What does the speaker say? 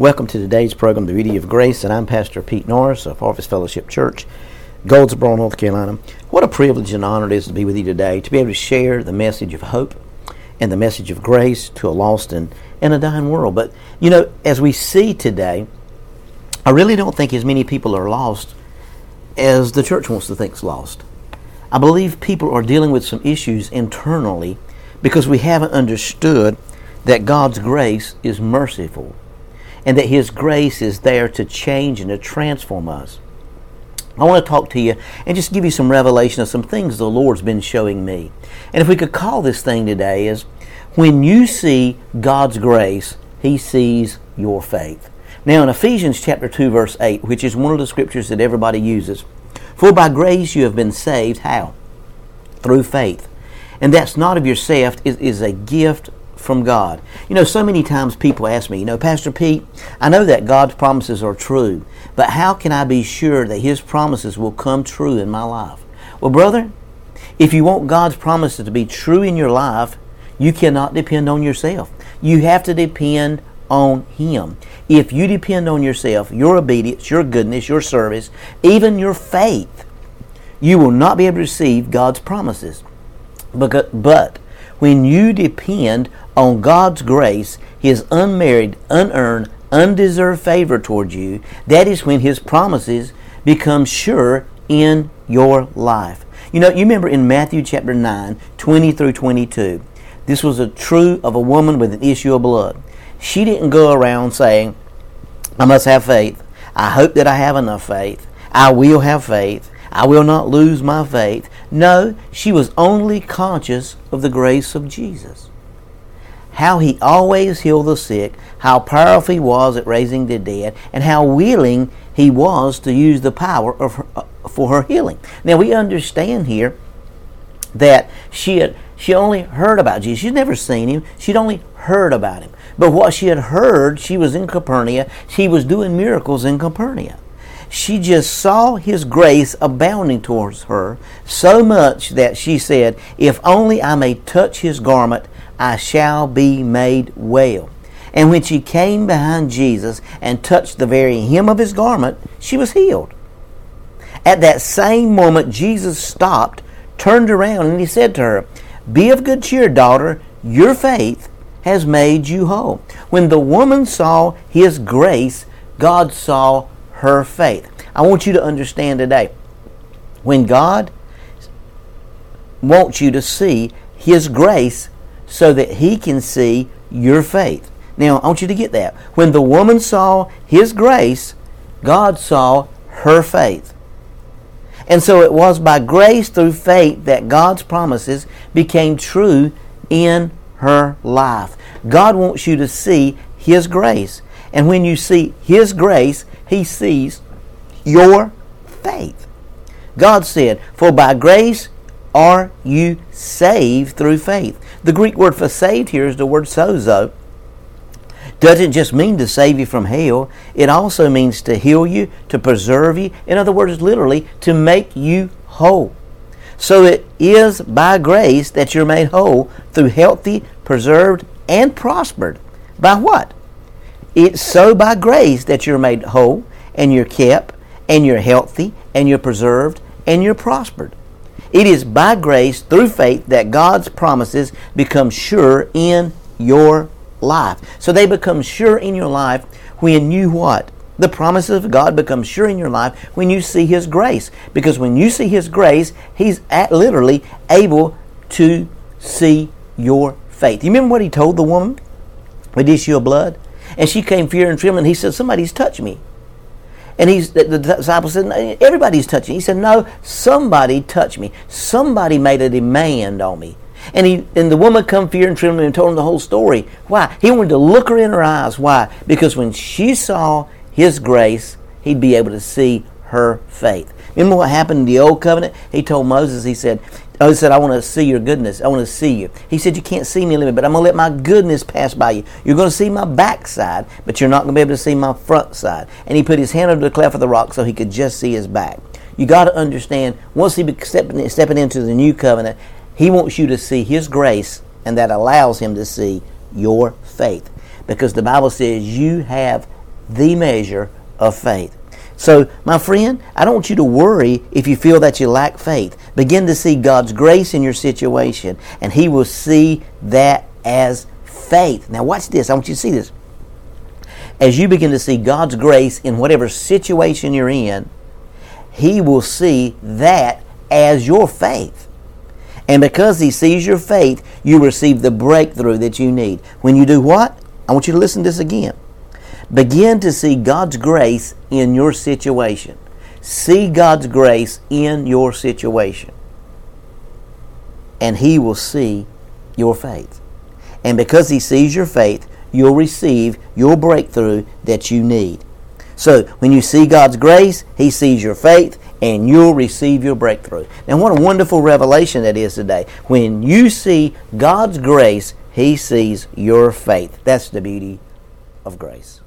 Welcome to today's program, The Beauty of Grace, and I'm Pastor Pete Norris of Harvest Fellowship Church, Goldsboro, North Carolina. What a privilege and honor it is to be with you today, to be able to share the message of hope and the message of grace to a lost and, and a dying world. But, you know, as we see today, I really don't think as many people are lost as the church wants to think is lost. I believe people are dealing with some issues internally because we haven't understood that God's grace is merciful and that His grace is there to change and to transform us. I want to talk to you and just give you some revelation of some things the Lord's been showing me. And if we could call this thing today is when you see God's grace, He sees your faith. Now in Ephesians chapter 2 verse 8, which is one of the scriptures that everybody uses, for by grace you have been saved how? Through faith. And that's not of yourself, it is a gift from God. You know, so many times people ask me, you know, Pastor Pete, I know that God's promises are true, but how can I be sure that His promises will come true in my life? Well, brother, if you want God's promises to be true in your life, you cannot depend on yourself. You have to depend on Him. If you depend on yourself, your obedience, your goodness, your service, even your faith, you will not be able to receive God's promises. But when you depend on God's grace, His unmerited, unearned, undeserved favor towards you, that is when His promises become sure in your life. You know, you remember in Matthew chapter 9, 20 through 22, this was a true of a woman with an issue of blood. She didn't go around saying, I must have faith. I hope that I have enough faith. I will have faith. I will not lose my faith. No, she was only conscious of the grace of Jesus. How he always healed the sick, how powerful he was at raising the dead, and how willing he was to use the power of her, uh, for her healing. Now we understand here that she had she only heard about Jesus. She'd never seen him. She'd only heard about him. But what she had heard, she was in Capernaum. She was doing miracles in Capernaum she just saw his grace abounding towards her so much that she said, If only I may touch his garment, I shall be made well. And when she came behind Jesus and touched the very hem of his garment, she was healed. At that same moment, Jesus stopped, turned around, and he said to her, Be of good cheer, daughter, your faith has made you whole. When the woman saw his grace, God saw her faith. I want you to understand today when God wants you to see His grace so that He can see your faith. Now, I want you to get that. When the woman saw His grace, God saw her faith. And so it was by grace through faith that God's promises became true in her life. God wants you to see His grace. And when you see His grace, He sees your faith. God said, For by grace are you saved through faith. The Greek word for saved here is the word sozo. Doesn't just mean to save you from hell, it also means to heal you, to preserve you. In other words, literally, to make you whole. So it is by grace that you're made whole through healthy, preserved, and prospered. By what? It's so by grace that you're made whole and you're kept and you're healthy and you're preserved and you're prospered. It is by grace through faith that God's promises become sure in your life. So they become sure in your life when you what? The promises of God become sure in your life when you see His grace. Because when you see His grace, He's at, literally able to see your faith. You remember what He told the woman with issue of blood? And she came fear and trembling. He said, Somebody's touched me. And he's the, the disciple said, Everybody's touching. He said, No, somebody touched me. Somebody made a demand on me. And he and the woman come fear and trembling and told him the whole story. Why? He wanted to look her in her eyes. Why? Because when she saw his grace, he'd be able to see her faith. Remember what happened in the old covenant? He told Moses, he said, Oh, he said, I want to see your goodness. I want to see you. He said, You can't see me, living, but I'm going to let my goodness pass by you. You're going to see my backside, but you're not going to be able to see my front side. And he put his hand under the cleft of the rock so he could just see his back. You got to understand, once he stepping, stepping into the new covenant, he wants you to see his grace, and that allows him to see your faith. Because the Bible says you have the measure of faith. So, my friend, I don't want you to worry if you feel that you lack faith. Begin to see God's grace in your situation, and He will see that as faith. Now, watch this. I want you to see this. As you begin to see God's grace in whatever situation you're in, He will see that as your faith. And because He sees your faith, you receive the breakthrough that you need. When you do what? I want you to listen to this again. Begin to see God's grace in your situation. See God's grace in your situation. And He will see your faith. And because He sees your faith, you'll receive your breakthrough that you need. So, when you see God's grace, He sees your faith, and you'll receive your breakthrough. Now, what a wonderful revelation that is today. When you see God's grace, He sees your faith. That's the beauty of grace.